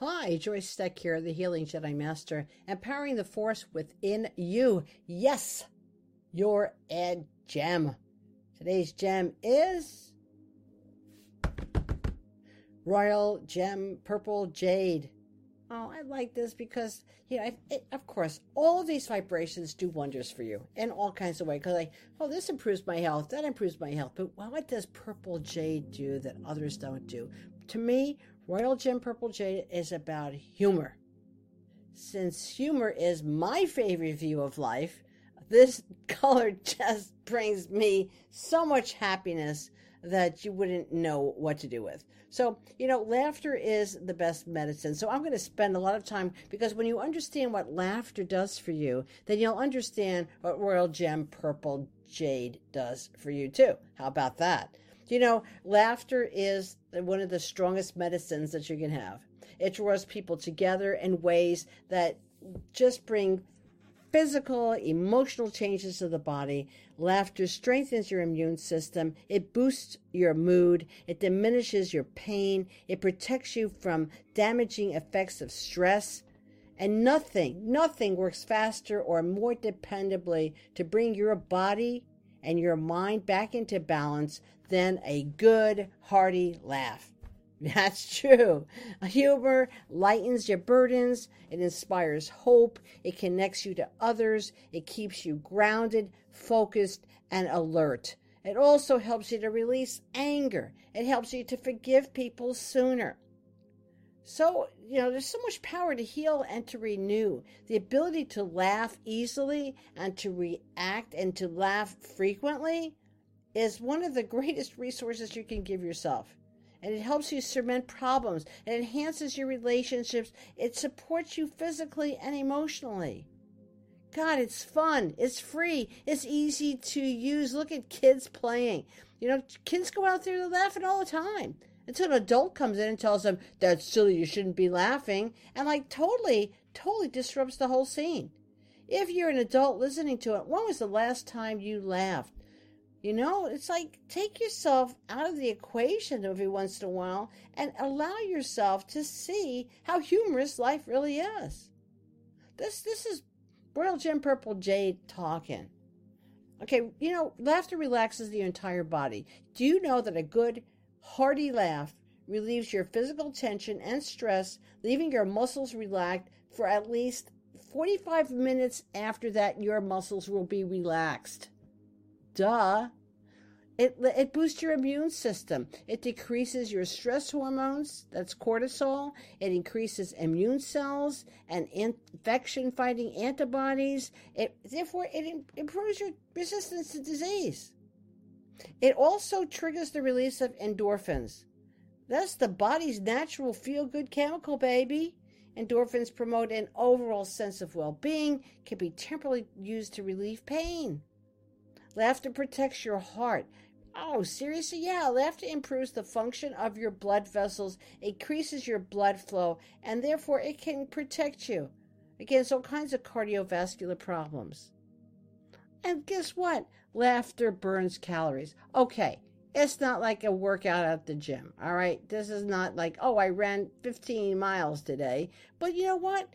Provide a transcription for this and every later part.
Hi, Joyce Steck here, the Healing Jedi Master, empowering the force within you. Yes, you're a gem. Today's gem is Royal Gem Purple Jade. Oh, I like this because, you know, it, of course, all of these vibrations do wonders for you in all kinds of ways. Because, like, oh, this improves my health, that improves my health. But what does purple jade do that others don't do? To me, Royal Gem Purple Jade is about humor. Since humor is my favorite view of life, this color just brings me so much happiness that you wouldn't know what to do with. So, you know, laughter is the best medicine. So, I'm going to spend a lot of time because when you understand what laughter does for you, then you'll understand what Royal Gem Purple Jade does for you too. How about that? You know, laughter is one of the strongest medicines that you can have. It draws people together in ways that just bring physical, emotional changes to the body. Laughter strengthens your immune system. It boosts your mood. It diminishes your pain. It protects you from damaging effects of stress. And nothing, nothing works faster or more dependably to bring your body and your mind back into balance than a good, hearty laugh. That's true. Humor lightens your burdens, it inspires hope, it connects you to others, it keeps you grounded, focused, and alert. It also helps you to release anger, it helps you to forgive people sooner. So, you know, there's so much power to heal and to renew. The ability to laugh easily and to react and to laugh frequently is one of the greatest resources you can give yourself. And it helps you cement problems. It enhances your relationships. It supports you physically and emotionally. God, it's fun. It's free. It's easy to use. Look at kids playing. You know, kids go out there laughing all the time until an adult comes in and tells them that's silly, you shouldn't be laughing, and like totally, totally disrupts the whole scene. If you're an adult listening to it, when was the last time you laughed? You know, it's like take yourself out of the equation every once in a while and allow yourself to see how humorous life really is. This this is Royal Gem Purple Jade talking. Okay, you know, laughter relaxes the entire body. Do you know that a good hearty laugh relieves your physical tension and stress, leaving your muscles relaxed for at least 45 minutes after that your muscles will be relaxed. Duh. It, it boosts your immune system. It decreases your stress hormones, that's cortisol. It increases immune cells and infection fighting antibodies. It, therefore, it improves your resistance to disease. It also triggers the release of endorphins. That's the body's natural feel good chemical, baby. Endorphins promote an overall sense of well being, can be temporarily used to relieve pain. Laughter protects your heart. Oh, seriously? Yeah, laughter improves the function of your blood vessels, increases your blood flow, and therefore it can protect you against all kinds of cardiovascular problems. And guess what? Laughter burns calories. Okay, it's not like a workout at the gym, all right? This is not like, oh, I ran 15 miles today. But you know what?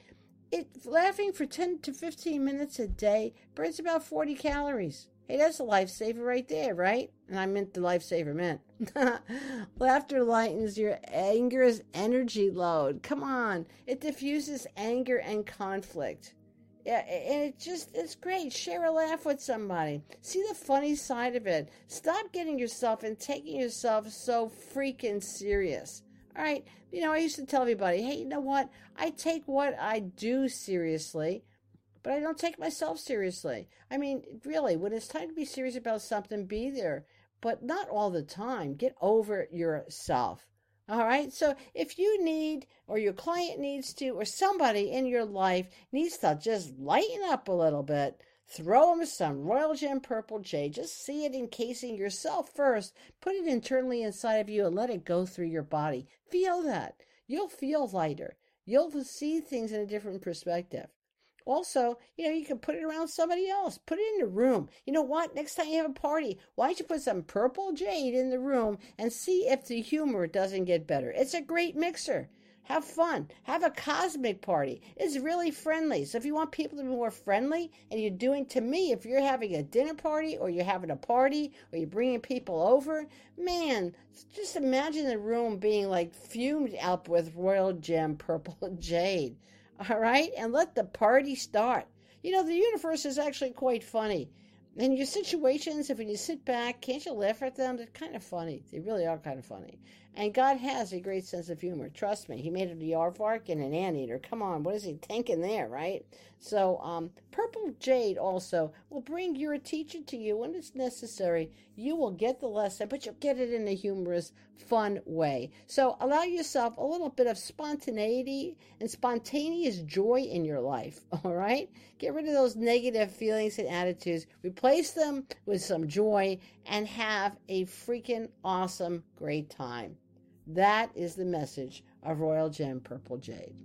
It laughing for 10 to 15 minutes a day burns about 40 calories. Hey, that's a lifesaver right there, right? And I meant the lifesaver meant. Laughter lightens your anger's energy load. Come on. It diffuses anger and conflict. Yeah, and it just it's great. Share a laugh with somebody. See the funny side of it. Stop getting yourself and taking yourself so freaking serious. All right. You know, I used to tell everybody, hey, you know what? I take what I do seriously but I don't take myself seriously. I mean, really, when it's time to be serious about something, be there, but not all the time. Get over yourself. All right. So if you need, or your client needs to, or somebody in your life needs to just lighten up a little bit, throw them some Royal Gem Purple Jade. Just see it encasing yourself first. Put it internally inside of you and let it go through your body. Feel that. You'll feel lighter. You'll see things in a different perspective. Also, you know, you can put it around somebody else. Put it in the room. You know what? Next time you have a party, why don't you put some purple jade in the room and see if the humor doesn't get better? It's a great mixer. Have fun. Have a cosmic party. It's really friendly. So if you want people to be more friendly, and you're doing to me, if you're having a dinner party or you're having a party or you're bringing people over, man, just imagine the room being like fumed up with royal gem, purple jade. All right, and let the party start. You know, the universe is actually quite funny. And your situations, if when you sit back, can't you laugh at them? They're kind of funny. They really are kind of funny. And God has a great sense of humor. Trust me. He made a aardvark and an anteater. Come on, what is he thinking there, right? So, um, purple jade also will bring your teacher to you when it's necessary. You will get the lesson, but you'll get it in a humorous, fun way. So, allow yourself a little bit of spontaneity and spontaneous joy in your life. All right, get rid of those negative feelings and attitudes. Replace them with some joy and have a freaking awesome, great time. That is the message of Royal Gem Purple Jade.